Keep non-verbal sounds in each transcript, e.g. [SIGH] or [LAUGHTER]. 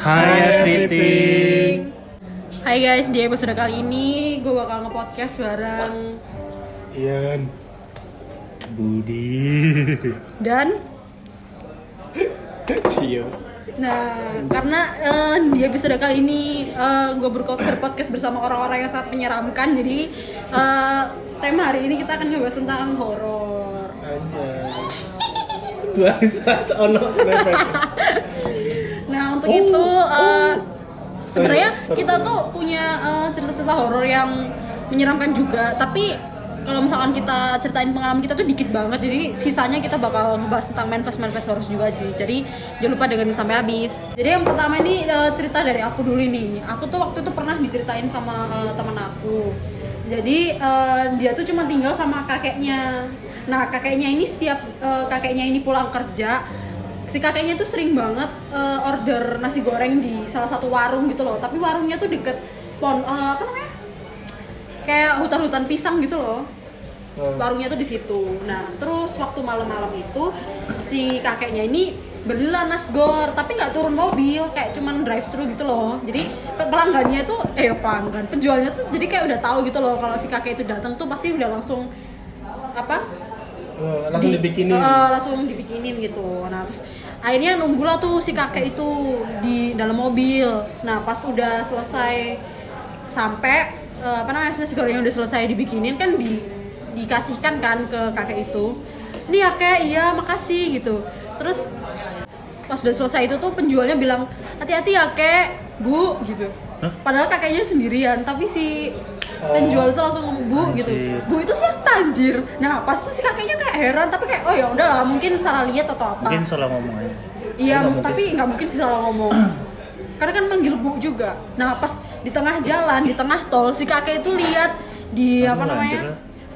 Hai everything. Hai guys, di episode kali ini gue bakal nge-podcast bareng Ian. Budi. dan Tio. Nah, karena eh, di episode kali ini gue berpodcast bersama orang-orang yang sangat menyeramkan Jadi eh, tema hari ini kita akan ngebahas tentang horor. Ono. [LAUGHS] Nah, untuk Oh, itu eh, sebenarnya Oh, sorry. kita tuh punya eh, cerita-cerita horor yang menyeramkan juga, tapi kalau misalkan kita ceritain pengalaman kita tuh dikit banget, jadi sisanya kita bakal ngebahas tentang manifest manifest horor juga sih. Jadi jangan lupa dengerin sampai habis. Jadi yang pertama ini eh, cerita dari aku dulu nih. Aku tuh waktu itu pernah diceritain sama eh, teman aku. Jadi eh, dia tuh cuma tinggal sama kakeknya. Nah kakeknya ini setiap eh, kakeknya ini pulang kerja si kakeknya tuh sering banget eh, order nasi goreng di salah satu warung gitu loh. Tapi warungnya tuh deket pon eh, apa namanya? Kayak hutan-hutan pisang gitu loh. Hmm. warungnya tuh di situ. Nah terus waktu malam-malam itu si kakeknya ini belilah nasgor tapi nggak turun mobil kayak cuman drive thru gitu loh. Jadi pe- pelanggannya tuh eh pelanggan penjualnya tuh jadi kayak udah tahu gitu loh kalau si kakek itu datang tuh pasti udah langsung apa Eh, langsung di- dibikinin. eh, langsung dibikinin gitu. Nah terus akhirnya nunggulah tuh si kakek itu di dalam mobil. Nah pas udah selesai sampai eh, apa namanya nasi gorengnya udah selesai dibikinin kan di dikasihkan kan ke kakek itu. Ini ya kek iya makasih gitu. Terus pas udah selesai itu tuh penjualnya bilang hati-hati ya kek bu gitu. Padahal kakeknya sendirian tapi si penjual itu langsung bu gitu. Bu itu siapa anjir? Nah pas tuh si kakeknya kayak heran tapi kayak oh ya udahlah mungkin salah lihat atau apa. Mungkin salah ngomong aja. Iya tapi nggak mungkin sih salah ngomong. [CLEARS THROAT] Karena kan manggil bu juga. Nah pas di tengah jalan di tengah tol si kakek itu lihat di Kamu apa namanya?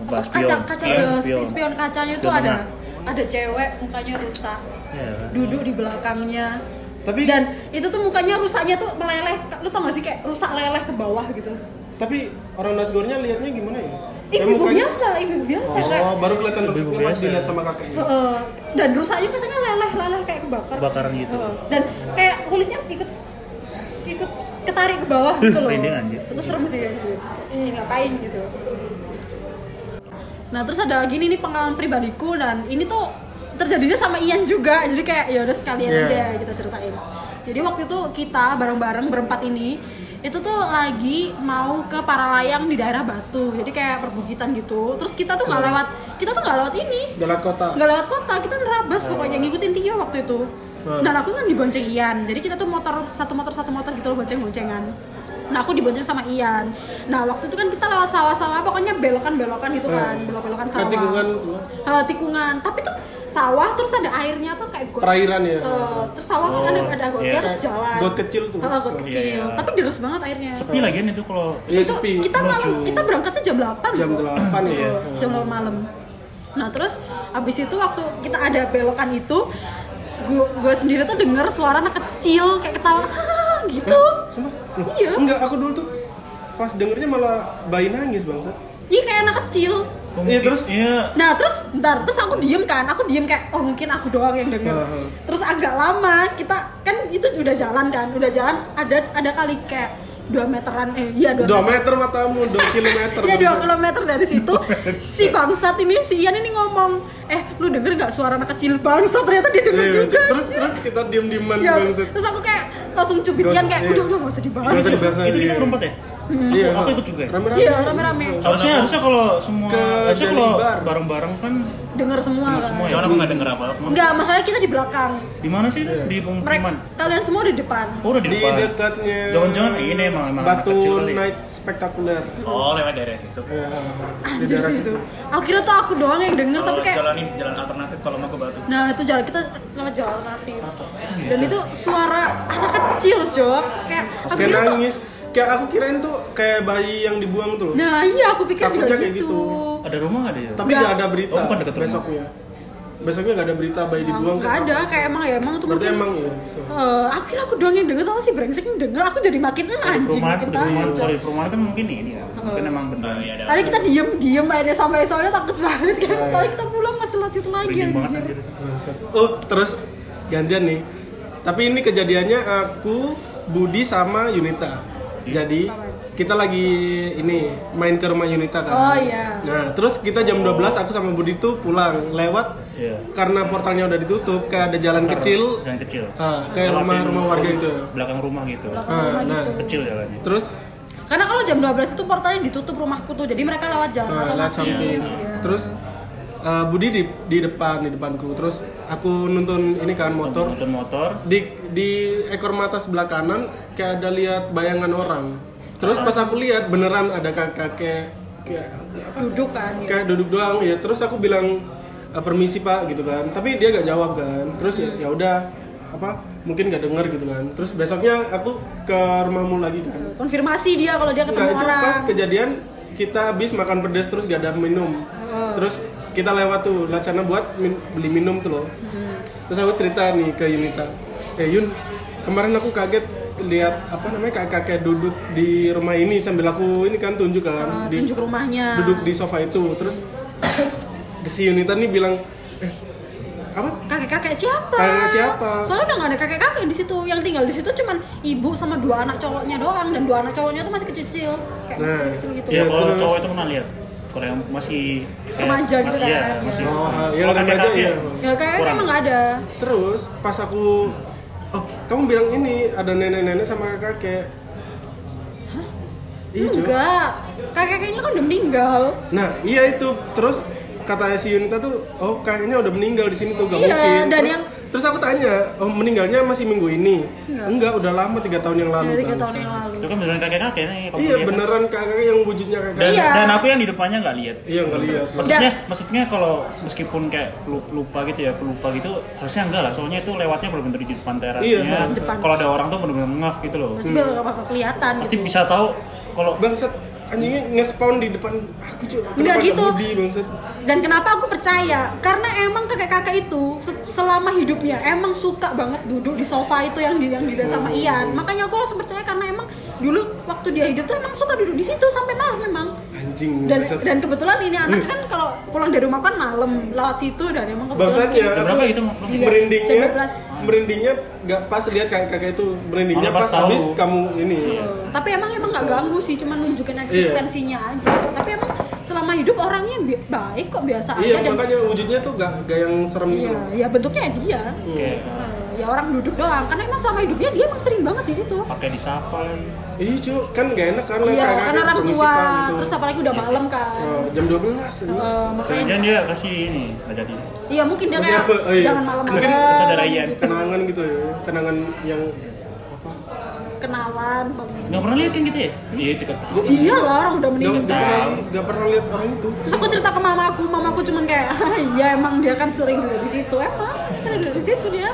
apa, kaca kaca spion, spion, spion. spion kacanya Spion tuh ada ada cewek mukanya rusak. Ya kan? duduk di belakangnya. Tapi dan itu tuh mukanya rusaknya tuh meleleh. Lu tau gak sih kayak rusak leleh ke bawah gitu tapi orang nasgornya liatnya gimana ya? Ibu-ibu mukanya- biasa ibu-ibu biasa kayak Oh, baru kelihatan rusuknya pas biasa. dilihat sama kakeknya. Heeh. dan rusaknya katanya leleh leleh kayak kebakar Kebakaran gitu. Heeh. dan kayak kulitnya ikut ikut ketarik ke bawah gitu loh Merinding, anjir. itu serem sih anjir Ih, ngapain gitu nah terus ada lagi nih, nih pengalaman pribadiku dan ini tuh terjadinya sama Ian juga jadi kayak ya udah sekalian Iya. aja ya kita ceritain jadi waktu itu kita bareng-bareng berempat ini itu tuh lagi mau ke Paralayang di daerah Batu. Jadi kayak perbukitan gitu. Terus kita tuh nggak lewat kita tuh nggak lewat ini. Jalan kota. nggak lewat kota. Kita nerabas pokoknya ngikutin Tio waktu itu. Hmm. dan aku kan dibonceng Ian. Jadi kita tuh motor satu motor satu motor gitu loh bonceng boncengan nah aku dibonceng sama Ian. Nah waktu itu kan kita lewat sawah-sawah pokoknya belokan belokan gitu kan Hmm. belok belokan sawah. tikungan tuh. Eh, tikungan. Tapi tuh sawah terus ada airnya apa kayak got Perairan ya. Eh, terus sawah kan ada ada gotnya iya. terus jalan Got kecil tuh. Eh, got kecil iya. tapi deras banget airnya sepi lagi itu kalau Iya itu sepi. kita malam menuju- kita berangkatnya jam 8 Jam loh. 8 ya. Iya. jam 8 malam nah terus abis itu waktu kita ada belokan itu gua gua sendiri tuh denger suara anak kecil kayak ketawa gitu Sumpah? Loh, Iya. Enggak, aku dulu tuh pas dengernya malah bayi nangis bangsa. iya kayak anak kecil Oh, Iya, mungkin- terus? iya Nah terus, ntar terus aku diem kan, aku diem kayak oh mungkin aku doang yang denger. Heeh. Terus agak lama kita kan itu udah jalan kan, udah jalan ada ada kali kayak 2 meteran eh iya 2 2 meter. meter matamu, 2 [LAUGHS] kilometer. Ya 2 bangsa. kilometer dari [LAUGHS] situ si bangsat ini si Ian ini ngomong eh lu denger nggak suara anak kecil bangsat ternyata dia denger Iya, juga terus terus kita diem-dieman ya, terus, aku kayak langsung cubit Ian kayak iya. udah udah gak usah dibahas Gak usah dibahas itu kita berempat ya Iya. aku ikut juga ya? Rame-rame. iya rame-rame harusnya harusnya kalau semua Ke harusnya kalau bareng-bareng kan denger semua kan semua ya Cuman aku nggak denger apa-apa. Enggak, masalahnya kita di belakang di mana sih Iya. di pemukiman kalian semua di depan oh udah di Di depan dekatnya jangan-jangan ini emang emang Batu ya? Night Spectacular. Oh, lewat daerah situ. Ya, di Anjir daerah situ. itu. Aku kira tuh aku doang yang denger tapi Kalau kayak jalan ini jalan alternatif kalau mau ke Batu. Nah itu jalan kita lewat jalan alternatif Dan itu suara anak kecil cok Kayak aku kira tuh nangis. Kayak aku kirain tuh kayak bayi yang dibuang tuh loh. Nah iya aku pikir juga Takutnya kayak gitu, gitu. ada rumah nggak ada ya Tapi Nggak. ada berita Oh, bukan deket rumah. besoknya. Besoknya nggak ada berita bayi dibuang. Nggak ada kayak emang ya emang tuh Berarti mungkin emang ya. Eh, aku kira aku doang yang denger sama si brengsek yang denger aku jadi makin anjing perumahan perumahan takut kalau perumahan kan mungkin ini ya mungkin emang benar iya, ada. Tadi kita diem diem akhirnya sampai soalnya takut banget kan Iya. soalnya kita pulang masih lewat situ lagi anjir. Oh, terus gantian nih. Tapi ini kejadiannya aku, Budi sama Yunita. Jadi kita lagi ini main ke rumah Yunita kan. Oh, iya. Nah, terus kita jam 12 aku sama Budi tuh pulang lewat Iya. karena portalnya udah ditutup kayak ada jalan kecil Jalan kecil. ah, kayak rumah-rumah warga itu. Belakang rumah gitu. Belakang rumah nah. gitu. Kecil jalannya. Terus Karena kalau jam 12 itu portalnya ditutup rumahku tuh, jadi mereka lewat jalan ah, lewat otomatis. samping. Ya. Terus ah, Budi di di depan di depanku. Terus aku nuntun ini kan motor. Nonton motor. di di ekor mata sebelah kanan kayak ada lihat bayangan orang. Terus pas aku lihat beneran ada kakak kayak kayak duduk kan ya. kayak duduk doang ya. Terus aku bilang "Eh, permisi pak gitu kan. Tapi dia gak jawab kan. Terus ya ya udah apa mungkin gak denger gitu kan. Terus besoknya aku ke rumahmu lagi kan. Konfirmasi dia kalau dia ketemu nah itu orang. pas kejadian kita habis makan pedas terus gak ada minum. Terus kita lewat tuh lewat sana buat min- beli minum tuh loh terus aku cerita nih ke Yunita eh Yun kemarin aku kaget lihat apa namanya kakek kakek duduk di rumah ini sambil aku ini kan tunjuk kan Ah, di, tunjuk rumahnya duduk di sofa itu terus [COUGHS] si Yunita nih bilang eh apa kakek-kakek siapa? Kakek siapa? Soalnya udah gak ada kakek-kakek di situ. Yang tinggal di situ cuman ibu sama dua anak cowoknya doang dan dua anak cowoknya tuh masih kecil-kecil. Kayak masih Nah. kecil-kecil gitu. Ya Iya, kalau terus- cowok itu pernah lihat. Kalau yang masih kayak- Remaja gitu kan, Iya, ya. masih. Oh, yang Kalau remaja, kakek-kakek, iya. Ya kakek Kurang. emang gak ada. terus pas aku oh kamu bilang ini ada nenek-nenek sama kakek Iya, Cuk. Enggak. Kakek-kakeknya kan udah meninggal. Nah, iya itu. Terus kata si Yunita tuh, oh kayaknya udah meninggal di sini tuh, gak Iya, mungkin. dan terus, yang- terus aku tanya, oh meninggalnya masih minggu ini? Enggak. udah lama tiga tahun yang lalu. Dari tiga tahun yang lalu. Itu kan beneran kakek-kakek nih. kalau Iya lihat. beneran kakek yang wujudnya kakek. Dan, Iya. dan aku yang di depannya nggak lihat. Iya nggak lihat. Maksudnya, maksudnya kalau meskipun kayak lu- lupa gitu ya, pelupa gitu, harusnya enggak lah. Soalnya itu lewatnya benar-benar di depan terasnya. Iya, depan. Kalau ada orang tuh benar-benar ngeh gitu loh. Pasti bakal bakal kelihatan Pasti gitu. bisa tahu kalau Bangsat anjingnya nge-spawn di depan aku cuy. Nggak Kenapa gitu. Budi bangsat. Dan kenapa aku percaya? Karena emang kakek-kakek itu se- selama hidupnya emang suka banget duduk di sofa itu yang di yang dilihat sama Ian. Makanya aku langsung percaya karena emang dulu waktu dia hidup tuh emang suka duduk di situ sampai malam memang. Anjing. Dan bangsat. dan kebetulan ini anak kan kalau pulang dari rumah kan malam lewat situ dan emang kebetulan Bangsatnya Jam berapa aku itu? Iya, merindingnya jam 12. merindingnya nggak pas lihat kakek kakek itu merindingnya pas pas habis kamu ini tapi emang emang nggak ganggu sih cuma nunjukin Iya. eksistensinya aja tapi emang selama hidup orangnya bi- baik kok biasa iya aja dan makanya wujudnya tuh gak, gak yang serem gitu iya loh. ya bentuknya dia kayak Eh, ya orang duduk doang karena emang selama hidupnya dia emang sering banget di situ pakai disapa. Iya cu, kan gak enak kan iya kakak karena orang tua gitu. terus apalagi udah malam kan Oh, jam 12 ini. Eh, makanya Jangan-jangan dia kasih ini, nggak jadi. iya mungkin dia Masih kayak apa? Oh, iya. jangan malam-malam Mungkin saudara Ian. kenangan gitu ya kenangan yang kenalan paling Nggak pernah lihat kan gitu ya? Iya, tiga tahun. iya lah orang udah meninggal gak pernah gak pernah lihat orang itu Terus aku cerita ke mamaku, mamaku cuman kayak, iya emang dia kan sering duduk di situ, emang sering duduk di situ dia.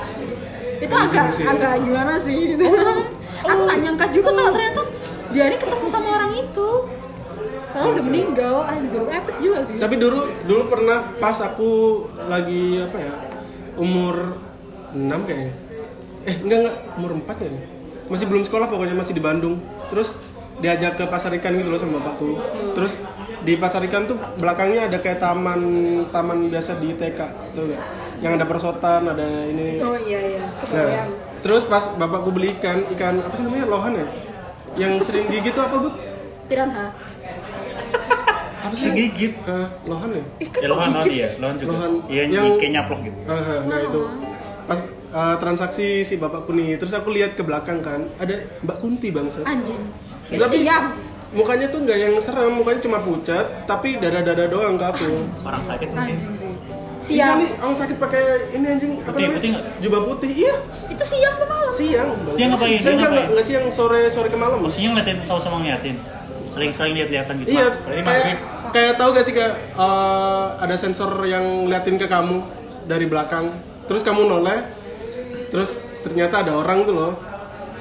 Itu agak agak gimana sih gitu. [LAUGHS] aku gak nyangka juga kalau ternyata dia ini ketemu sama orang itu. Padahal udah meninggal, anjir, epic juga sih. tapi dulu dulu pernah pas aku lagi apa ya umur 6 kayaknya eh enggak enggak umur 4 kayaknya masih belum sekolah pokoknya masih di Bandung terus diajak ke pasar ikan gitu loh sama bapakku terus di pasar ikan tuh belakangnya ada kayak taman taman biasa di TK tuh gak yang ada perosotan ada ini Oh iya iya, Nah, terus pas bapakku beli ikan, ikan apa sih namanya lohan ya? Yang sering gigit tuh apa, Bu? Piranha. Apa Si gigit. Eh, lohan ya? Ikan Ya lohan, lohan gigit iya, sih? lohan juga. Lohan. Iya, Yang- yang kayak nyaplok gitu. Ah, nah itu. Pas eh, transaksi si bapakku nih, terus aku lihat ke belakang kan, ada Mbak Kunti bangsa. Anjing. Tapi- Siang. Mukanya tuh nggak yang serem, mukanya cuma pucat, tapi dada-dada doang ke aku. Orang sakit mungkin. Anjing sih. Iya Siang. nih, orang sakit pakai ini anjing apa Putih, namanya? putih nggak? Jubah putih. Iya, Itu siang ke malam. siang. Dia ngapain? Siang enggak, ngapain? enggak siang, sore sore ke malam. Maksudnya ngeliatin sama-sama ngeliatin. Saling-saling lihat-lihatan gitu. Iya, Berarti kayak kayak tahu gak sih kayak eh, ada sensor yang ngeliatin ke kamu dari belakang, terus kamu noleh, terus ternyata ada orang tuh loh.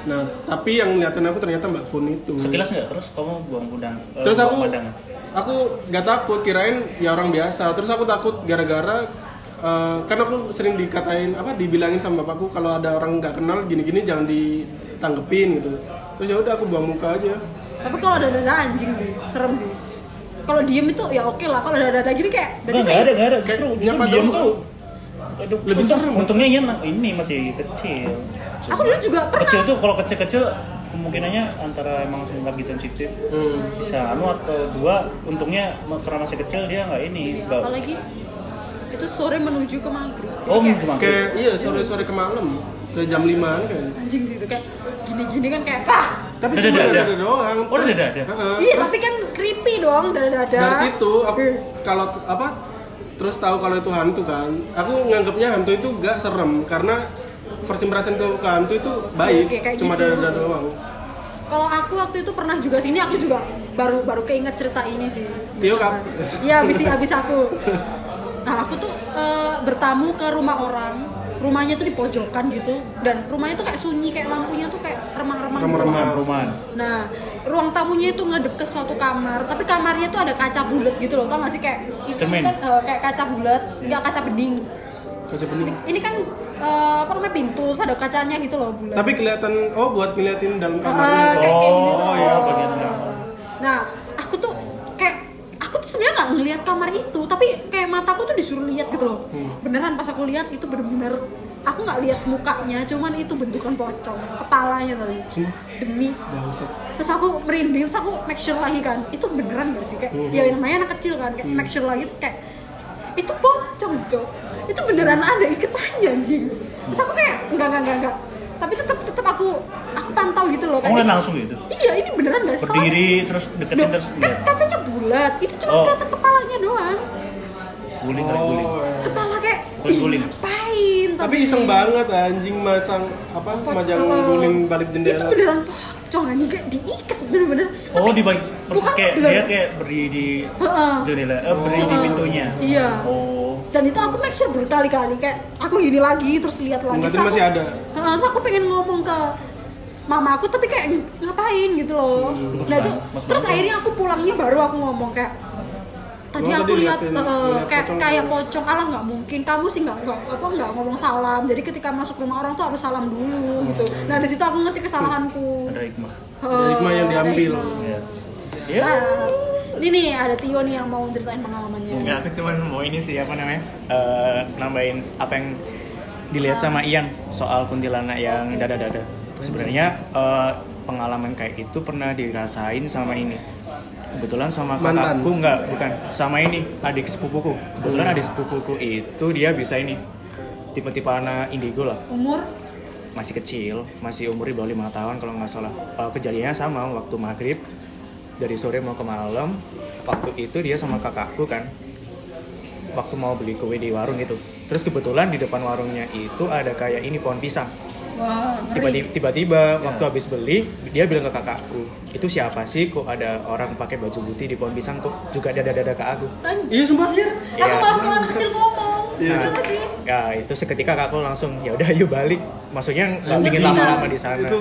Nah, tapi yang ngeliatin aku ternyata Mbak Kun itu. Sekilas nggak? Terus kamu buang udang. eh, Terus buang aku aku gak takut, kirain ya orang biasa. Terus aku takut gara-gara eh, kan aku sering dikatain apa dibilangin sama bapakku kalau ada orang nggak kenal gini-gini jangan ditanggepin gitu. Terus ya udah aku buang muka aja. Tapi kalau ada dada anjing sih, serem sih. kalau diem itu ya oke lah kalau ada ada gini kayak Enggak, enggak ada, enggak ada. Justru, Kayak justru doang. tuh. Itu, Lebih untung- serem. Untungnya Ian ini masih kecil. aku dulu juga pernah Kecil tuh kalau kecil-kecil kemungkinannya antara emang lagi sensitif Hmm. bisa anu atau dua untungnya karena masih kecil dia nggak ini nggak apalagi itu sore menuju ke maghrib oh Kayak- cuma Kayak iya sore-sore ke malam ke jam 5 kan. anjing sih itu kayak gini-gini kan kayak ah Tapi cuma dada. ada doang. Oh, dada? Heeh. iya tapi kan creepy dong dada-dada dari situ aku kalau apa terus tahu kalau itu hantu kan aku nganggapnya hantu itu gak serem karena first impression ke, hantu itu baik Oke, kayak cuma gitu. dada doang kalau aku waktu itu pernah juga sini aku juga baru baru keinget cerita ini sih Tio kap Iya, habis habis aku. Nah, aku tuh eh, bertamu ke rumah orang. Rumahnya tuh di pojokan gitu dan rumahnya tuh kayak sunyi kayak lampunya tuh kayak remang-remang gitu. Remang-remang. perumahan Nah, ruang tamunya itu ngedep ke suatu kamar, tapi kamarnya tuh ada kaca bulat gitu loh. Tau gak sih kayak itu Cermin. kan eh, kayak kaca bulat, nggak kaca bening. kaca bening Ini kan eh, apa namanya pintu, terus ada kacanya gitu loh bulat. tapi kelihatan oh buat ngeliatin dalam kamarnya kayak, kayak Oh, gitu loh. iya, bagian dalam. Nah, aku tuh kayak aku tuh sebenarnya nggak ngelihat kamar itu, tapi kayak mataku tuh disuruh lihat gitu loh. Hmm. Beneran pas aku lihat itu bener-bener aku nggak lihat mukanya, cuman itu bentukan pocong, kepalanya tadi. Sumpah. Demi bangsat terus aku merinding, terus aku make sure lagi kan, itu beneran gak sih kayak Hmm. ya namanya anak kecil kan, kayak make sure lagi terus kayak itu pocong cok, itu beneran ada iketannya anjing. Terus aku kayak enggak enggak enggak enggak, tapi tetap tetap aku aku pantau gitu loh. kamu lihat kayak, langsung gitu Iya ini beneran gak sih? Soalnya- berdiri terus deketin terus kan lihat kacanya bulat, itu cuma Oh. kelihatan kepalanya doang. guling kali guling oh, iya. Kepala kayak, Guling, guling. ngapain? tapi iseng banget anjing masang apa majang Oh, guling balik Itu jendela beneran pocong anjing kayak diikat bener-bener. oh di balik persis kayak bener. dia kayak berdiri di Heeh. jendela eh berdiri di Oh. pintunya Iya. oh Dan itu aku make sure berkali-kali kayak aku gini lagi terus lihat lagi. Masih aku- ada? Heeh, terus aku pengen ngomong ke mama aku tapi kayak ngapain gitu loh. Hmm, nah itu terus Mas akhirnya aku pulangnya baru aku ngomong kayak tadi aku lihat ngeliat kayak pocong. kayak pocong alah nggak mungkin kamu sih nggak nggak apa nggak ngomong salam jadi ketika masuk rumah orang tuh harus salam dulu gitu Hmm. nah di situ aku ngerti kesalahanku ada hikmah Eh, hikmah yang ada diambil. hikmah. ya ya Nah, ini nih ada Tio nih yang mau ceritain pengalamannya Enggak, aku cuma mau ini sih apa namanya eh, nambahin apa yang dilihat sama Ian soal kuntilanak yang dada-dada. Sebenarnya eh, pengalaman kayak itu pernah dirasain sama ini. Kebetulan sama kakakku enggak, bukan sama ini adik sepupuku. Kebetulan adik sepupuku itu dia bisa ini tipe-tipe anak indigo lah umur masih kecil, masih umur di bawah lima tahun kalau nggak salah. Eh, kejadiannya sama waktu maghrib dari sore mau ke malam. Waktu itu dia sama kakakku kan, waktu mau beli kue di warung gitu. Terus kebetulan di depan warungnya itu ada kayak ini pohon pisang. Wah Tiba-tiba, tiba-tiba waktu habis beli dia bilang ke kakakku, itu siapa sih kok ada orang pakai baju putih di pohon pisang kok juga dada-dada ke aku. iya sumpah aku Iya. malas kalau kecil ngomong Iya. Sih Ya itu seketika kakakku langsung ya udah yuk balik. Maksudnya nggak pingin lama-lama di sana. itu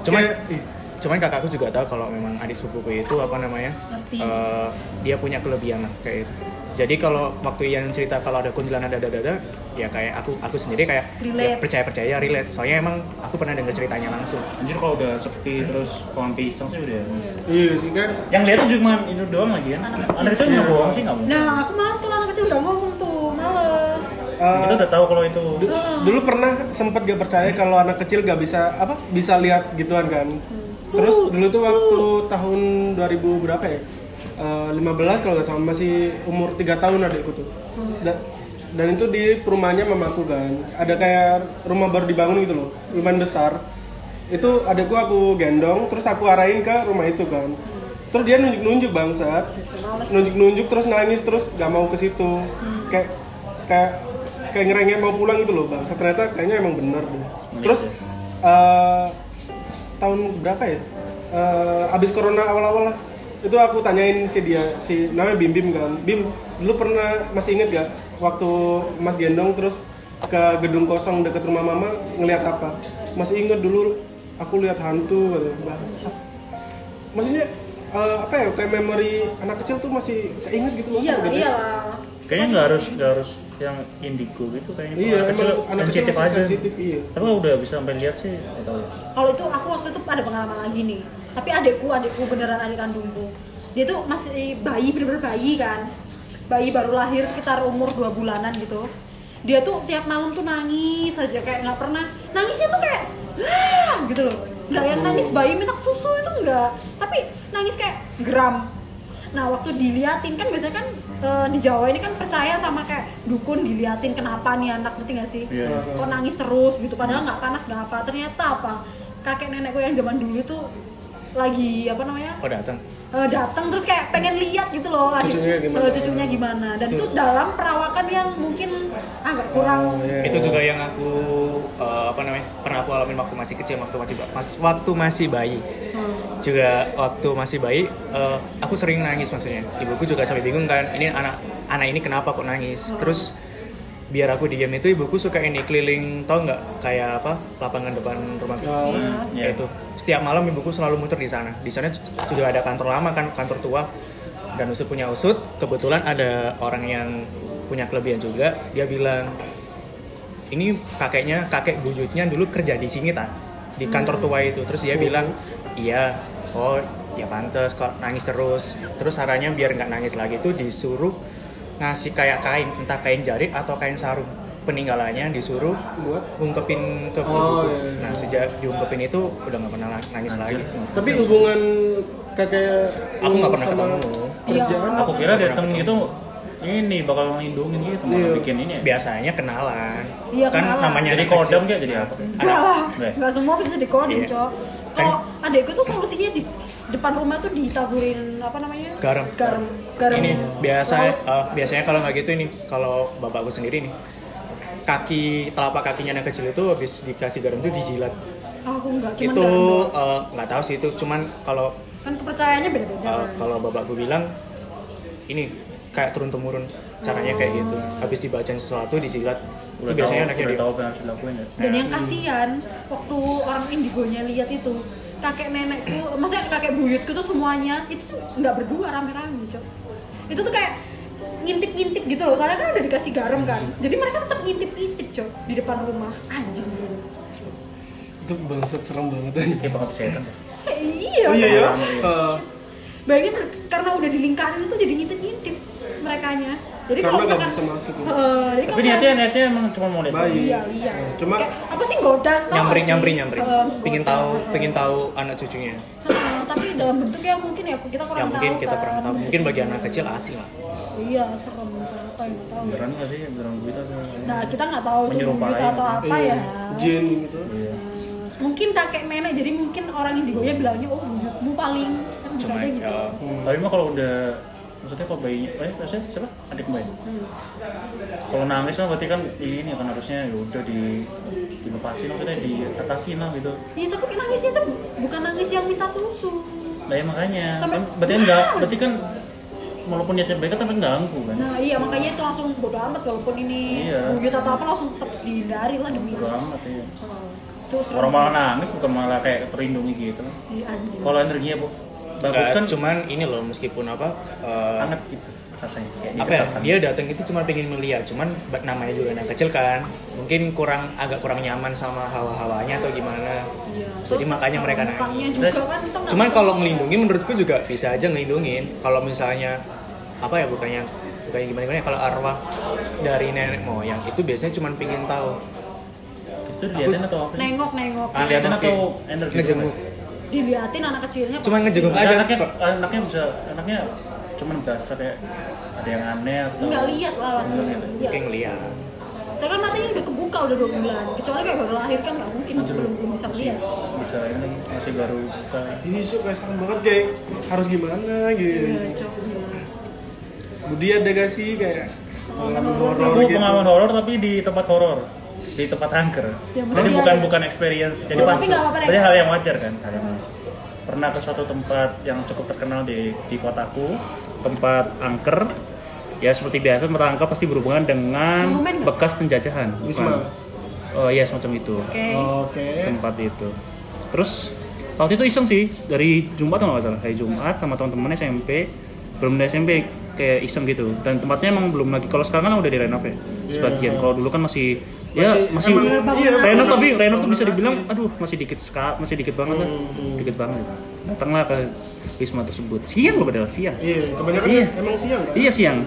cuman kayak- ih, cuman kakakku juga tahu kalau memang adik sepupuku itu apa namanya eh, dia punya kelebihan lah kayak itu jadi kalau waktu Ian cerita kalau ada kuntilanak dada-dada ya kayak aku aku sendiri kayak ya Relate. percaya percaya relate. Soalnya emang aku pernah dengar ceritanya langsung. Anjir kalau udah sepi terus pohon pisang sih udah iya sih kan. Yang lihat tuh cuma itu doang lagi kan Anak kecil. anak kecil nggak bohong sih nggak nah aku malas kalau anak kecil udah ngomong tuh males. Eh, kita udah tahu kalau itu. Du- dulu pernah sempet gak percaya kalau anak kecil gak bisa apa bisa lihat gituan kan terus dulu tuh waktu tahun 2000 berapa ya? Eh, 15 kalau nggak salah masih umur 3 tahun adikku tuh. Da- dan itu di perumahannya mamaku kan. Ada kayak rumah baru dibangun gitu loh lumayan besar. Itu adikku aku gendong terus aku arahin ke rumah itu kan. Terus dia nunjuk-nunjuk bangsat. Nunjuk-nunjuk terus nangis terus gak mau ke situ. Kayak kayak kayak ngerengek mau pulang gitu loh bang ternyata kayaknya emang bener deh. Terus eh, tahun berapa ya? Eh, abis corona awal-awal lah. Itu aku tanyain si dia si namanya Bim Bim kan. Bim dulu pernah masih inget gak waktu Mas gendong terus ke gedung kosong deket rumah mama ngelihat apa? Masih inget dulu aku lihat hantu katanya bangsat. Maksudnya eh, apa ya kayak memori anak kecil tuh masih keinget gitu loh iya iyalah. Kayaknya nggak harus nggak harus yang indigo gitu kayaknya. Iya, kecil anak kecil sensitif masih aja. sensitif, iya. tapi udah bisa sampai lihat sih kalau itu aku waktu itu ada pengalaman lagi nih. Tapi adekku adekku beneran adik kandungku. Dia tuh masih bayi bener-bener bayi kan. Bayi baru lahir sekitar umur dua bulanan gitu. Dia tuh tiap malam tuh nangis aja kayak nggak pernah. Nangisnya tuh kayak "Wah!" gitu loh. Nggak yang nangis bayi minta susu itu enggak tapi nangis kayak geram nah waktu diliatin kan biasanya kan eh, di Jawa ini kan percaya sama kayak dukun diliatin kenapa nih anak? Ngerti gak sih? Iya. kok nangis terus gitu padahal nggak panas nggak apa. Ternyata apa? Kakek nenekku yang zaman dulu tuh lagi apa namanya? Oh datang. Eh, datang terus kayak pengen lihat gitu loh adik Cucunya gimana? eh, cucunya gimana. Dan itu dalam perawakan yang mungkin agak kurang. Iya. itu juga yang aku eh, apa namanya pernah aku alamin waktu masih kecil waktu masih waktu masih bayi. Hmm. Juga waktu masih bayi eh, aku sering nangis maksudnya. Ibuku juga sampai bingung kan ini anak anak ini kenapa kok nangis? Terus biar aku diam itu ibuku suka ini keliling tau nggak? Kayak apa? Lapangan depan rumah. Oh, ya itu. Setiap malam ibuku selalu muter di sana. Di sana juga ada kantor lama kan kantor tua. Dan usut punya usut kebetulan ada orang yang punya kelebihan juga. Dia bilang ini kakeknya kakek buyutnya dulu kerja di sini tak di kantor tua itu. Terus dia bilang iya oh ya pantes kok nangis terus terus sarannya biar nggak nangis lagi itu disuruh ngasih kayak kain entah kain jarik atau kain sarung peninggalannya disuruh buat ungkepin ke Oh, ibuku. iya, iya. Nah sejak diungkepin itu udah nggak pernah nangis Anjir. lagi. tapi hubungan kakek Aku nggak pernah sama ketemu. kerjaan Iya. Aku kira datang itu ini bakal ngelindungin gitu, Iya. bikin ini. ya. Biasanya kenalan. Iya, kan kenalan. namanya Jadi kodam kayak jadi apa? enggak lah Enggak. enggak semua bisa dikodam Iya. cok kalau adekku tuh solusinya di depan rumah tuh ditaburin apa namanya Garam. garam garam Ini biasa eh, biasanya kalau nggak gitu ini kalau bapakku sendiri nih kaki telapak kakinya anak kecil itu habis dikasih garam itu dijilat. Oh, aku enggak cuman itu eh, nggak tahu sih itu cuman kalau kan kepercayaannya beda-beda kan. kalau bapakku bilang ini kayak turun temurun caranya kayak gitu. Habis dibacain sesuatu dijilat. Itu Udah biasanya tahu, anaknya udah di tahu apa yang harus dilakuin ya. dan yang kasihan waktu orang indigonya lihat itu kakek nenekku maksudnya kakek buyutku tuh semuanya itu tuh nggak berdua rame-rame cok itu tuh kayak ngintip-ngintip gitu loh soalnya kan udah dikasih garam kan jadi mereka tetap ngintip-ngintip cok di depan rumah anjing gitu. itu bangsat serem banget aja Kayak bakal setan. ya. Eh, iya oh iya ya kan? Eh, bayangin karena udah dilingkarin itu jadi ngintip-ngintip merekanya jadi Karena kalau nggak misalkan bisa masuk. Heeh, jadi Tapi niatnya niatnya emang cuma mau lihat. Iya iya Cuma- Kayak, apa sih goda nyamperin nyamperin nyamperin. Heeh, Pingin tahu pingin tahu anak cucunya. Heeh, tapi dalam bentuk yang mungkin ya kita kurang yang mungkin tahu kita kan. kurang tahu mungkin bagi anak kecil asing lah iya serem yang tahu ya. Beneran nggak sih? Beneran atau? nah kita nggak tahu itu Menyerupai kita atau apa iya, ya jin gitu Iya. Nah, mungkin kakek nenek jadi mungkin orang indigonya bilangnya oh buyutmu paling kan bisa cuma aja gitu ya, Tapi mah kalau udah maksudnya kalau bayinya, eh maksudnya siapa? Adik mbak. ya? Kalau nangis mah berarti kan ini kan harusnya ya udah di dilepasin maksudnya diatasin lah gitu. iya tapi kan nangisnya tuh bukan nangis yang minta susu Nah ya makanya, Sampai- kan berarti enggak, [LAUGHS] berarti kan walaupun niatnya baik kan tapi ganggu kan. nah iya makanya itu langsung bodo amat walaupun ini Iya. buyut atau apa langsung tetap dihindari lah demi Bodo amat ya. Oh, itu serem Orang malah nangis bukan malah kayak terlindungi gitu. Iya, anjing Kalau energinya bu bagus kan cuman ini loh meskipun apa eh, hangat gitu rasanya kayak apa ya didekatkan. dia datang itu cuma pengen melihat cuman namanya juga anak kecil kan mungkin kurang agak kurang nyaman sama hawa-hawanya atau gimana Iya, Jadi makanya mereka nangis. juga kan cuman kalau ngomong. ngelindungin menurutku juga bisa aja ngelindungin kalau misalnya apa ya bukannya bukannya gimana gimana kalau arwah dari nenek moyang itu biasanya cuma pengen tahu itu dilihatin atau apa sih? nengok nengok Ah, atau energi ngejenguk diliatin anak kecilnya Cuma ngejenguk aja anaknya anaknya bisa anaknya cuman berasa kayak ada yang aneh atau nggak lihat lah pasti Nggak lihat. Iya. soalnya kan matanya udah kebuka udah dua bulan. Kecuali kayak baru lahir kan nggak mungkin belum belum bisa melihat bisa ini masih baru buka. Ini kayak serem banget kayak harus gimana gitu. Iya. Budi ada gak sih kayak pengalaman horor aku gitu? pengalaman horor tapi di tempat horor di tempat angker. Ya, jadi ada. bukan bukan experience jadi Oh, pas tapi hal yang wajar kan? Hal yang wajar. Pernah ke suatu tempat yang cukup terkenal di di kotaku tempat angker ya seperti biasa tempat angker pasti berhubungan dengan Monumen bekas penjajahan? Wisma. oh iya semacam itu. Oke. Oke. Tempat itu. Terus waktu itu iseng sih dari Jumat atau nggak salah hari Jumat sama teman-teman SMP belum dari SMP kayak iseng gitu. Dan tempatnya emang belum lagi kalau sekarang kan udah direnov ya sebagian. Kalau dulu kan masih, ya masih emang- iya, renov tapi renov tuh bisa dibilang aduh masih dikit sekali masih dikit banget lah. Hmm, dikit banget. Datanglah ke wisma tersebut. Siang loh padahal siang. Iya, kebanyakan Siang. emang siang kan? iya siang.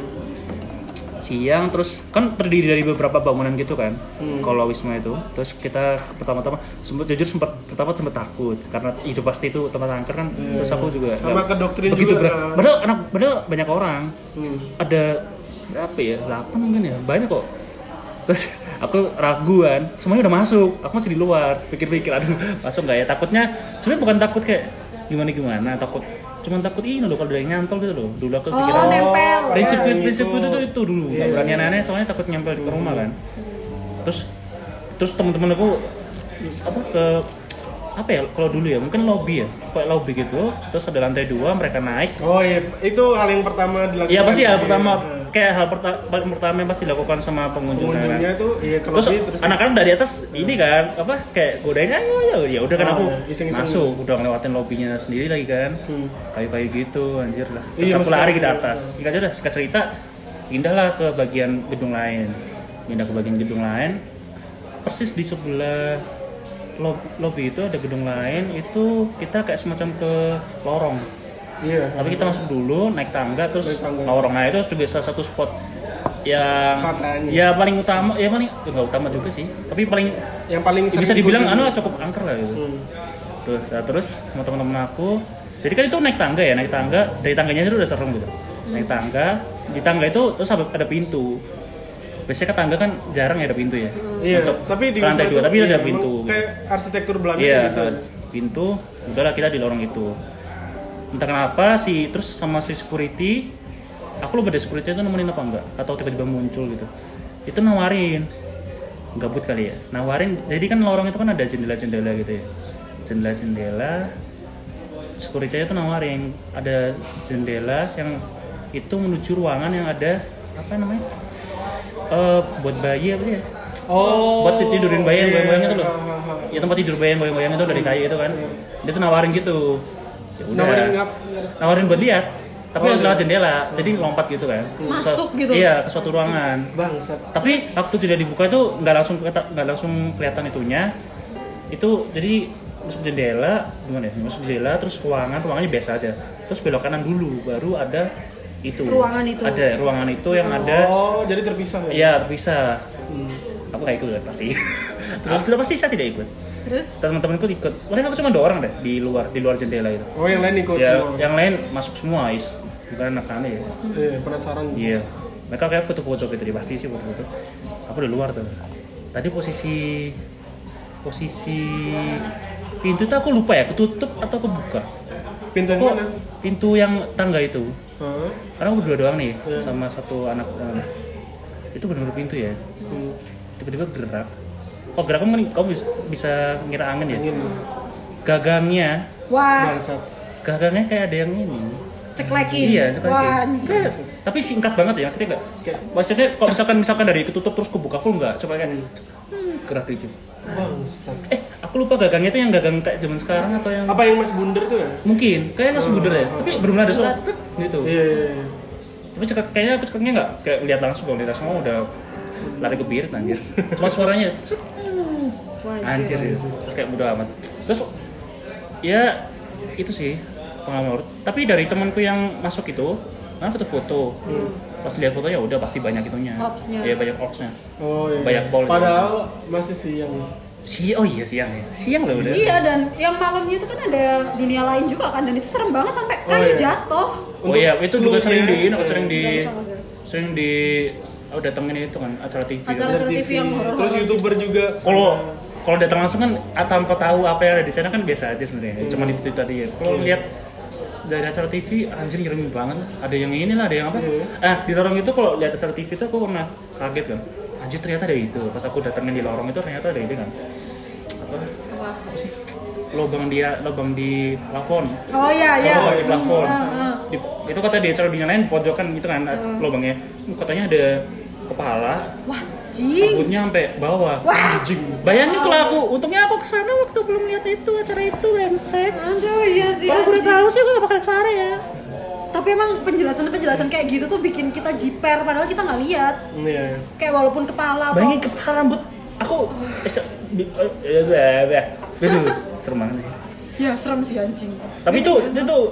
Siang terus kan terdiri dari beberapa bangunan gitu kan Hmm. kalau wisma itu. Terus kita pertama-tama sempat jujur sempat pertama sempat takut karena itu pasti itu tempat angker kan. Terus aku juga. Sama ke doktrin begitu juga, kan? padahal anak padahal banyak orang. Hmm. ada berapa ya? 8 mungkin ya? Banyak kok. Terus aku raguan semuanya udah masuk. Aku masih di luar pikir-pikir aduh masuk nggak ya? Takutnya sebenarnya bukan takut kayak gimana gimana takut cuman takut ini loh kalau yang nyantol gitu loh. Dulu aku Oh, pikiran nempel. prinsip Yang prinsip itu. itu itu dulu. Nggak berani aneh-aneh soalnya takut nyempel ke rumah kan. Terus terus teman-teman aku apa ke apa ya kalau dulu ya mungkin lobby ya kayak lobby gitu terus ada lantai dua mereka naik Oh iya, itu hal yang pertama dilakukan. Iya pasti hal Iya, pertama iya. kayak hal perta- paling pertama yang pasti dilakukan sama pengunjung pengunjungnya kan. tuh iya ke Terus lobby terus anak-anak dari atas ini kan apa kayak godain ayo ayo ya udah kan Oh, aku iya, iseng-iseng. masuk udah ngelewatin lobbynya sendiri lagi kan Hmm. kayu-kayu gitu anjir lah terus Iya, aku lari ke atas singkat aja singkat cerita pindahlah ke bagian gedung lain pindah ke bagian gedung lain persis di sebelah lobby itu ada gedung lain itu kita kayak semacam ke lorong Iya. tapi kita masuk dulu naik tangga terus Naik tangga. lorong nah itu juga salah satu spot yang Katanya. ya paling utama ya paling ya nggak utama juga sih tapi paling Yang paling ya bisa dibilang anu cukup angker lah gitu Hmm. Tuh, nah, terus sama teman-teman aku jadi kan itu naik tangga ya naik tangga dari tangganya itu udah serem gitu naik tangga di tangga itu terus ada pintu biasanya kan tangga kan jarang ya ada pintu ya Iya, Untuk tapi di lantai dua tapi iya, ada pintu Kayak arsitektur Belanda Iya, gitu. pintu. Udahlah kita di lorong itu. Entah kenapa si terus sama si security, aku lupa deh security itu nemenin apa enggak atau tiba-tiba muncul gitu. Itu nawarin, gabut kali ya. Nawarin, jadi kan lorong itu kan ada jendela-jendela gitu ya. Jendela-jendela. Security itu nawarin ada jendela yang itu menuju ruangan yang ada apa namanya? Eh, buat bayi apa ya? Oh. buat tidurin bayi yang iya. goyang-goyang itu loh. Ya tempat tidur bayi yang goyang-goyang itu dari kayu itu kan. Dia tuh nawarin gitu. Ya udah. Nawarin ngap. Nawarin buat lihat. Tapi Oh, harus lewat jendela. Jadi lompat gitu kan. Masuk Ke- gitu? Iya, ke suatu ruangan. Bangsat. Tapi waktu jendela dibuka itu nggak langsung kelihatan nggak langsung kelihatan itunya. Itu jadi masuk jendela, gimana ya? Masuk jendela terus ruangan, ruangannya biasa aja. Terus belok kanan dulu, baru ada itu. Ruangan itu. Ada ruangan itu yang ada Oh, jadi terpisah ya? Iya bisa. Hmm. Aku nggak ikut pasti. [LAUGHS] Terus sudah pasti saya tidak ikut. Terus Teman-temanku ikut. Paling aku cuma dua orang deh di luar di luar jendela itu. Oh, yang lain ikut Ya, semua. yang lain masuk semua, is. bukan anak aneh ya. Iya, penasaran. Iya. Mereka kayak foto-foto gitu, dia pasti sih foto-foto. Aku di luar tuh. Tadi posisi posisi pintu tuh aku lupa ya, ketutup atau kebuka. Pintu yang mana? pintu yang tangga itu. Hah? Karena aku berdua doang nih Iya. sama satu anak. eh, itu benar-benar pintu ya. Hmm. tiba-tiba gerak kok gerak kamu kan kamu bisa, bisa ngira angin ya Ingin gagangnya wah bangsat. gagangnya kayak ada yang ini ceklekin. iya itu anjir. kayak- tapi singkat banget ya maksudnya enggak Kayak maksudnya kalau misalkan misalkan dari ketutup terus kebuka full enggak coba kan hmm, gerak gitu bangsat. eh aku lupa gagangnya itu yang gagang kayak zaman sekarang atau yang Apa yang Mas Bunder tuh ya? mungkin kayaknya langsung buder ya tapi belum ada suara gitu Iya, iya, iya. tapi cekak, kayaknya aku cekaknya enggak kayak lihat langsung kalau lihat langsung oh, udah lari ke birit anjir cuma suaranya anjir ya. terus kayak bodo amat terus ya itu sih pengalaman tapi dari temanku yang masuk itu kan foto-foto pas lihat foto ya udah pasti banyak itunya Ops-nya. ya banyak oxnya Oh iya. Banyak pol. Padahal masih siang. Si oh iya siang ya siang loh udah Iya dan yang malamnya itu kan ada dunia lain juga kan dan itu serem banget sampai Oh, kayu iya. jatuh. oh iya itu juga sering di ini, iya. sering di bisa. sering di oh datengin itu kan acara TV Acara Ada TV yang horor-horor Terus youtuber juga. kalau kalau datang langsung kan ah, tanpa tahu apa yang ada di sana kan biasa aja sebenarnya cuma itu tadi ya kalau Iya. lihat dari acara TV anjir ngirim banget ada yang ini lah ada yang apa Iya. ah di lorong itu kalau lihat acara TV itu aku pernah kaget kan anjir ternyata ada itu pas aku datangin di lorong itu ternyata ada itu kan apa lubang dia lubang di plafon Oh iya iya. lubang di plafon Hmm, hmm. Di- itu kata dia cara dinyalain pojokan gitu kan lubangnya katanya ada kepala Wah, jing. rambutnya sampai bawah Wah. anjing bayangin kalau aku untungnya aku ke sana waktu belum lihat itu acara itu brengsek Aduh iya sih. kalau udah tahu sih gue gak bakal ke sana ya Tapi emang penjelasan-penjelasan kayak gitu tuh bikin kita jiper padahal kita nggak lihat. Iya. Kayak walaupun kepala atau bayangin kepala rambut aku eh, eh, eh. Aduh, serem banget sih ya serem sih anjing. tapi itu itu tuh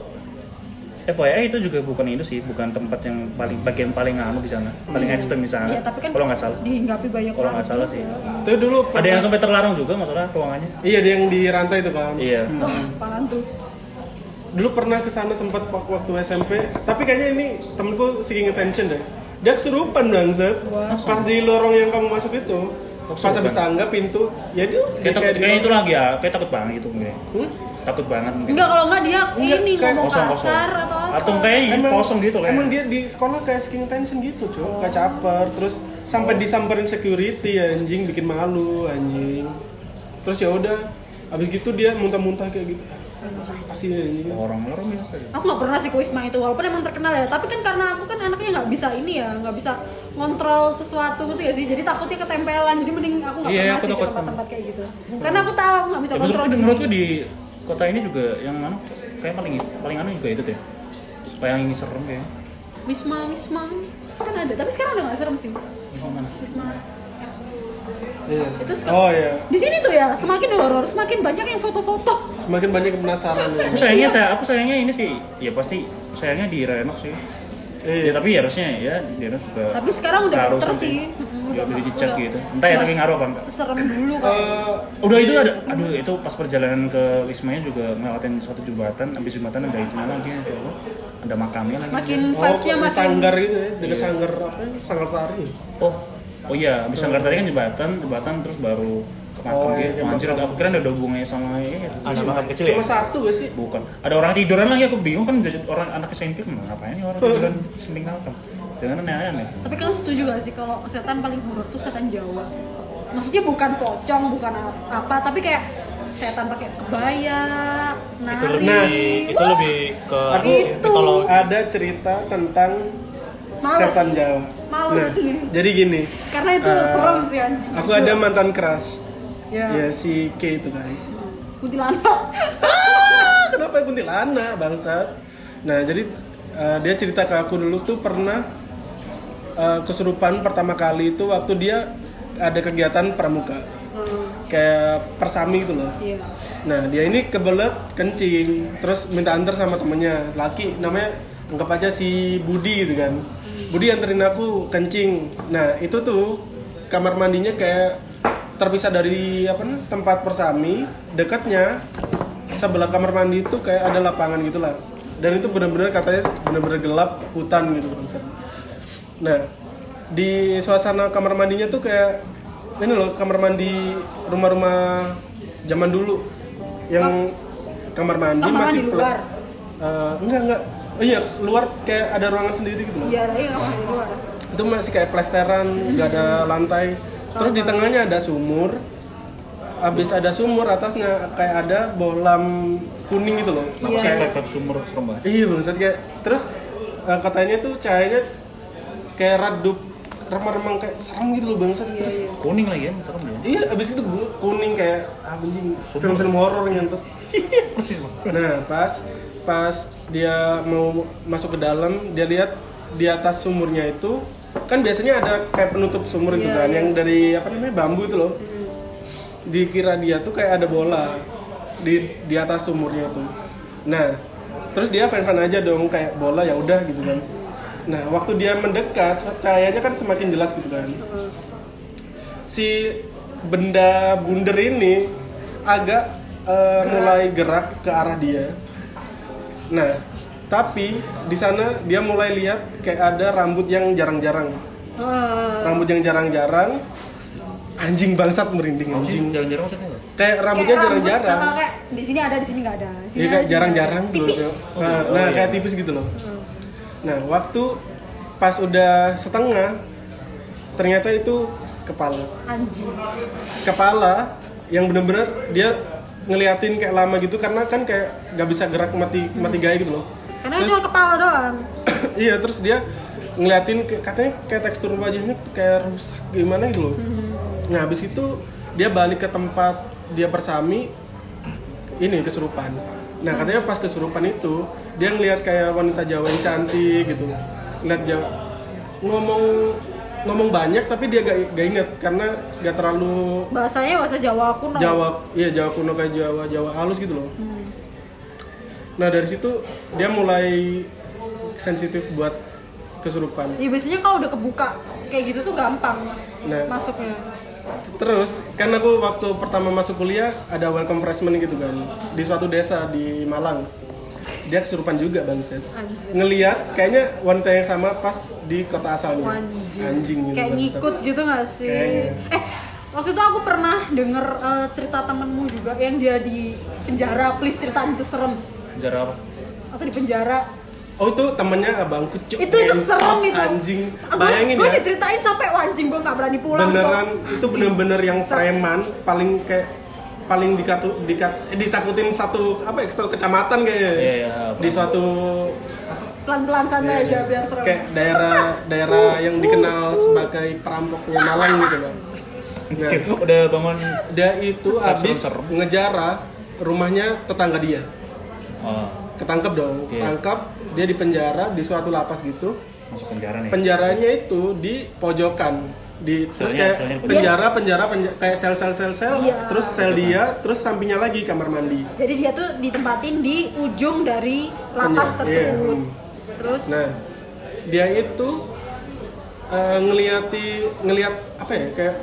FYI itu juga bukan itu sih, bukan tempat yang paling bagian paling anu di sana, paling ekstrem di sana. Iya, tapi kan kalau nggak salah. dihinggapi banyak Kalau orang nggak salah sih. Itu dulu Ada pernah- yang sampai terlarang juga masalah ruangannya. Iya, dia yang di rantai itu kan. Iya. wah parah tuh Dulu pernah ke sana sempat wak- waktu SMP, tapi kayaknya ini temenku seeking attention deh. Dia kesurupan bangsat. Pas di lorong yang kamu masuk itu. Pas habis tangga pintu, ya dia Kayak takut, di kayak itu lagi ya, kayak takut banget gitu mungkin. Hmm? Takut banget mungkin. enggak kalau enggak dia Enggak, ini kayak ngomong kosong, kosong. kasar atau apa Atau kayak kosong gitu kayak. Emang dia di sekolah kayak seeking attention gitu, cuy. Kayak caper, terus sampai disamperin security anjing bikin malu anjing. Terus ya udah, habis gitu dia muntah-muntah kayak gitu. Apa sih orang-orang biasa ya. aku nggak pernah sih ke Wisma itu walaupun emang terkenal ya. Tapi kan karena aku kan anaknya nggak bisa ini ya nggak bisa ngontrol sesuatu gitu ya sih? Jadi takutnya ketempelan jadi mending aku nggak Iya, pernah aku sih ke tempat-tempat kayak gitu. Karena aku tahu aku nggak bisa Ya, kontrol menurutku di kota ini juga yang mana? Kayak paling paling anu juga itu deh. Paling serem kayak. Wisma Wisma. Kan ada tapi sekarang udah nggak serem sih. Yang mana? Wisma Iya. Itu sekarang- Oh iya, di sini tuh ya semakin horor semakin banyak yang foto-foto semakin banyak yang penasaran ya. Aku sayangnya saya aku sayangnya ini sih ya pasti sayangnya di Renov sih. Ya Iya. tapi harusnya ya di Renov juga tapi sekarang udah better sampai- sih Ya udah dicek gitu. Entah ya tapi ngaruh apa enggak. seserem dulu kan Eh, Udah itu ada aduh itu pas perjalanan ke Wismanya juga ngelewatin suatu jembatan, habis jembatan ada itu lagi apa? Ada makamnya lagi. makin oh, vibesnya makin sanggar gitu ya, dekat Iya. sanggar apa ya? Sanggar tari. Oh, oh iya, habis sanggar tadi kan jembatan, jembatan terus baru makam Oh, iya, gitu. Anjir, aku kira ada hubungannya sama ya. Ada makam kecil ya? Cuma satu gak sih? Bukan. Ada orang tiduran lagi aku bingung kan jadi orang anak SMP mah ngapain nih orang tiduran [LAUGHS] samping makam. Jangan aneh-aneh. Tapi kalian setuju gak sih kalau setan paling horor tuh setan Jawa? Maksudnya bukan pocong, bukan apa, tapi kayak setan pakai kebaya, nari. Itu lebih Nah. itu lebih ke Aku Itu. kalau ada cerita tentang Males. setan Jawa. Males Nah, jadi gini, Karena itu Eh, serem sih anjing. aku ada mantan crush. Ya. Ya si K itu kan. Kuntilanak. Ah, kenapa kuntilanak bangsat? Nah, jadi eh, dia cerita ke aku dulu tuh pernah eh, kesurupan pertama kali itu waktu dia ada kegiatan pramuka. Kayak persami gitu loh. Iya. Nah dia ini kebelet kencing, terus minta antar sama temennya, laki namanya anggap aja si Budi gitu kan. Budi anterin aku kencing. Nah itu tuh kamar mandinya kayak terpisah dari apa nih, tempat persami, dekatnya sebelah kamar mandi itu kayak ada lapangan gitulah. Dan itu benar-benar katanya benar-benar gelap hutan gitu bangsat. Nah di suasana kamar mandinya tuh kayak ini loh kamar mandi rumah-rumah zaman dulu yang kamar mandi Kamar masih mandi luar? Eh, enggak enggak oh iya luar kayak ada ruangan sendiri gitu Iya, iya nggak di luar. itu masih kayak plesteran nggak ada lantai terus di tengahnya ada sumur habis ada sumur atasnya kayak ada bolam kuning gitu loh Iya. Saya kayak kayak sumur serem banget. iya bangsat kayak terus eh, katanya tuh cahayanya kayak redup remang-remang kayak serem gitu loh bangsat terus Kuning lagi ya, serem ya. Iya, abis itu gue kuning kayak ah, anjing film-film horor nyentuh. [LAUGHS] Persis bang. Nah, pas pas dia mau masuk ke dalam, dia lihat di atas sumurnya itu kan biasanya ada kayak penutup sumur itu Iya, kan iya. yang dari apa namanya bambu itu loh. Dikira dia tuh kayak ada bola di di atas sumurnya tuh. Nah, terus dia fan-fan aja dong kayak bola ya udah gitu kan. Nah, waktu dia mendekat, cahayanya kan semakin jelas gitu kan si benda bundar ini agak eh, mulai gerak ke arah dia. Nah, tapi di sana dia mulai lihat kayak ada rambut yang jarang-jarang. Eh, Rambut yang jarang-jarang. Anjing bangsat merinding anjing. Jarang-jarang maksudnya nggak? Kayak rambutnya rambut jarang-jarang. bakal kayak di sini ada, di sini nggak ada. Di sini Iya ada, kayak jarang-jarang gitu loh. Tipis. Nah, nah, kayak tipis gitu loh. Nah, waktu pas udah setengah ternyata itu kepala. Anjing. kepala yang bener-bener dia ngeliatin kayak lama gitu karena kan kayak nggak bisa gerak mati mati gaya gitu loh. Karena Terus- cuma kepala doang. [COUGHS] iya terus dia ngeliatin katanya kayak tekstur wajahnya kayak rusak gimana gitu loh. Nah habis itu dia balik ke tempat dia persami ini kesurupan. Nah katanya pas kesurupan itu dia ngeliat kayak wanita Jawa yang cantik gitu. Ngeliat Jawa ngomong ngomong banyak tapi dia gak, gak inget karena gak terlalu Bahasanya bahasa Jawa kuno. Jawa iya Jawa kuno kayak Jawa Jawa halus gitu loh. nah dari situ dia mulai sensitif buat kesurupan Ya biasanya kalau udah kebuka kayak gitu tuh gampang Nah. masuknya. terus kan aku waktu pertama masuk kuliah ada welcome freshman gitu kan di suatu desa di Malang dia kesurupan juga bangset Anjir. ngeliat kayaknya wanita yang sama pas di kota asalnya Anjing. anjing gitu Kayak ngikut gitu gak sih? Kayaknya. Eh, waktu itu aku pernah denger eh, cerita temenmu juga yang dia di penjara. Please ceritain itu serem. Penjara apa? Atau di penjara. oh itu temennya abangku cuk Itu itu serem itu. anjing Aku, bayangin gue ya diceritain sampai "Wah, anjing gue nggak berani pulang. beneran Cok." itu bener-bener yang preman paling kayak paling dikatu, dikat, eh, ditakutin satu apa ya satu kecamatan kayaknya Iya, iya, di suatu Pelan-pelan santai aja biar serem. Iya, kayak daerah daerah yang dikenal sebagai perampoknya Malang gitu loh. Nah, Cik, udah bangun dia itu habis serem. ngejara rumahnya tetangga dia. oh, Ketangkep dong, Iya. tangkap dia di penjara di suatu lapas gitu. masuk penjara nih. Penjaranya itu di pojokan di terus Selnya- kayak selnya penjara penjara penja- kayak sel sel sel sel Iya. terus sel dia terus sampingnya lagi kamar mandi Jadi dia tuh ditempatin di ujung dari lapas Penjara, tersebut. iya. Terus Nah, dia itu eh, ngeliati ngeliat apa ya kayak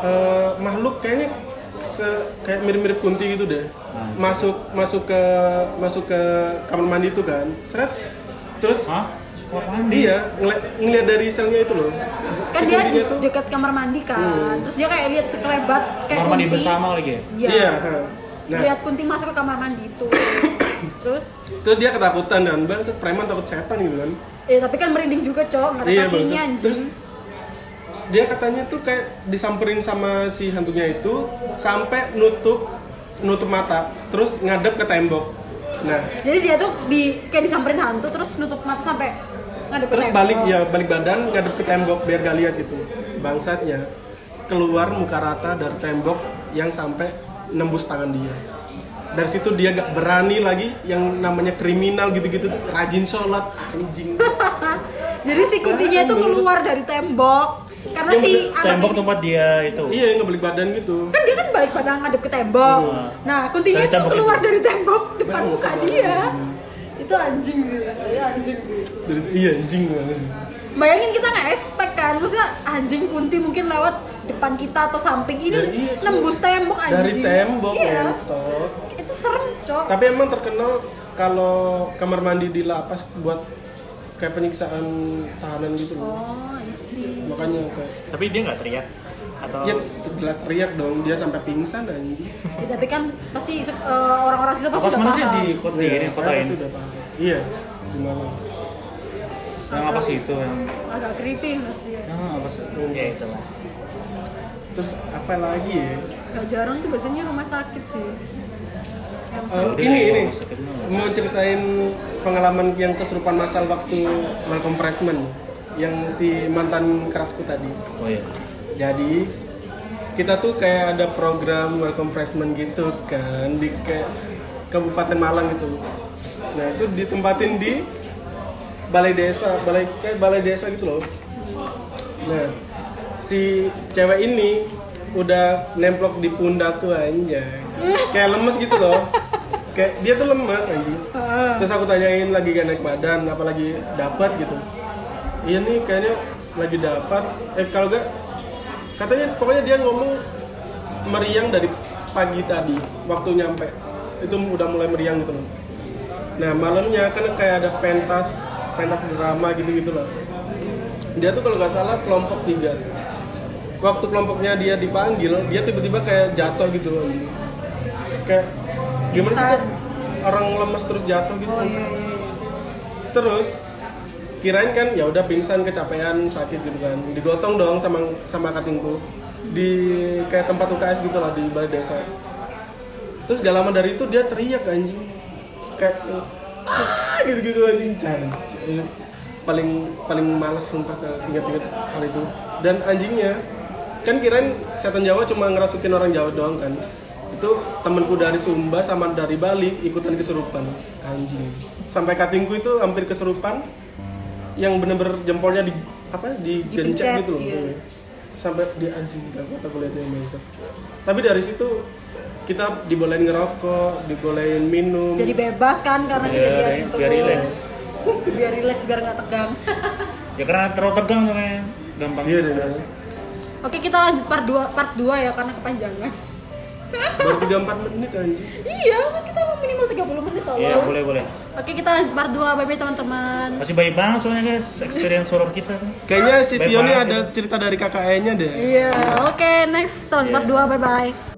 eh, makhluk kayaknya se- kayak mirip-mirip kunti gitu deh. Masuk masuk ke masuk ke kamar mandi itu kan. Seret. Terus Hah? Mandi? dia ngeliat, ngeliat dari selnya itu loh. kan dia di tuh dekat kamar mandi kan. Terus dia kayak lihat sekelebat kayak Kamar mandi kunti. bersama lagi ya? Iya. iya. Nah, Lihat kunti masuk ke kamar mandi itu. [COUGHS] Terus itu dia ketakutan dan bangset preman takut setan gitu kan. Eh tapi kan merinding juga, Cok. Nggak ada Iya, kakinya anjing. Terus dia katanya tuh kayak disamperin sama si hantunya itu sampai nutup nutup mata, terus ngadep ke tembok. Nah, Jadi dia tuh di kayak disamperin hantu terus nutup mata sampai ngadep ke terus tembok. balik ya balik badan ngadep ke tembok biar gak lihat gitu. Bangsatnya keluar muka rata dari tembok yang sampai nembus tangan dia. Dari situ dia gak berani lagi yang namanya kriminal gitu-gitu rajin sholat anjing. [LAUGHS] Jadi si kuntinya itu keluar dari tembok karena Yang si Tembok ini- tempat dia itu. iya yang ngebalik badan gitu. kan dia kan balik badan ngadep ke tembok. Nah, kuntinya Dari itu keluar itu. dari tembok depan Bangsat muka dia. Itu anjing sih, ya anjing sih. Dari- iya anjing banget. Bayangin kita nggak expect kan, maksudnya anjing kunti mungkin lewat depan kita atau samping ini Ya, iya, Cok. nembus tembok anjing. Dari tembok Iya. Itu serem, Cok. Tapi emang terkenal kalau kamar mandi di lapas buat kayak penyiksaan tahanan gitu loh. Oh, isi. Makanya kayak Tapi dia nggak teriak atau ya jelas teriak dong dia sampai pingsan anjing. Ya, tapi kan pasti eh, orang-orang situ pasti Lapas udah mana sih paham. di kota ini, Iya, kota ini? sudah paham. Iya, di mana? Yang apa sih itu yang Agak creepy masih. yang apa sih? ya itu lah. Terus apa lagi ya? Gak jarang tuh biasanya rumah sakit sih. Yang serem. ini ini mau ceritain pengalaman yang kesurupan masal waktu welcome freshman yang si mantan kerasku tadi. Oh iya. Jadi kita tuh kayak ada program welcome freshman gitu kan di kayak Kabupaten Malang gitu. Nah itu ditempatin di balai desa, balai kayak balai desa gitu loh. Nah si cewek ini udah nemplok di pundakku anjay. Kayak lemes gitu loh. Kayak dia tuh lemes anjing. Terus aku tanyain lagi gak naik badan, apalagi dapat gitu. Iya nih kayaknya lagi dapat. Eh kalau gak katanya pokoknya dia ngomong meriang dari pagi tadi waktu nyampe. Itu udah mulai meriang gitu loh. Nah malamnya kan kayak ada pentas pentas drama gitu gitu loh. Dia tuh kalau nggak salah kelompok tiga. Waktu kelompoknya dia dipanggil dia tiba-tiba kayak jatuh gitu loh. Kayak gimana sih orang lemes terus jatuh gitu? Oh iya. terus kirain kan ya udah pingsan kecapean sakit gitu kan. Digotong dong sama sama katingku. Di kayak tempat UKS gitu lah di balai desa. Terus gak lama dari itu dia teriak anjing. Kayak ah gitu gitu anjing Cari. paling paling males sumpah ke ingat-ingat hal itu. Dan anjingnya kan kirain setan Jawa cuma ngerasukin orang Jawa doang kan. Itu temenku dari Sumba sama dari Bali ikutan kesurupan anjing. Sampai katingku itu hampir kesurupan yang bener-bener jempolnya di apa digencet Dipencet, gitu loh iya. sampai di anjing gak kuat aku liatnya bangsat tapi dari situ kita dibolehin ngerokok dibolehin minum Jadi bebas kan karena Biar- kejadian itu. biar relax. [LAUGHS] biar relax biar nggak tegang. [LAUGHS] ya karena terlalu tegang soalnya gampang iya deh Oke, kita lanjut part 2 part 2 ya karena kepanjangan. Baru 34 menit anjing iya, kan kita mau minimal 30 menit tolong. iya boleh boleh Oke, kita lanjut part 2. Bye bye teman-teman. masih baik banget soalnya guys experience horror kita tuh kayaknya si Tio ini ada cerita dari kakaknya deh Iya, oke next tahun part 2. Bye bye.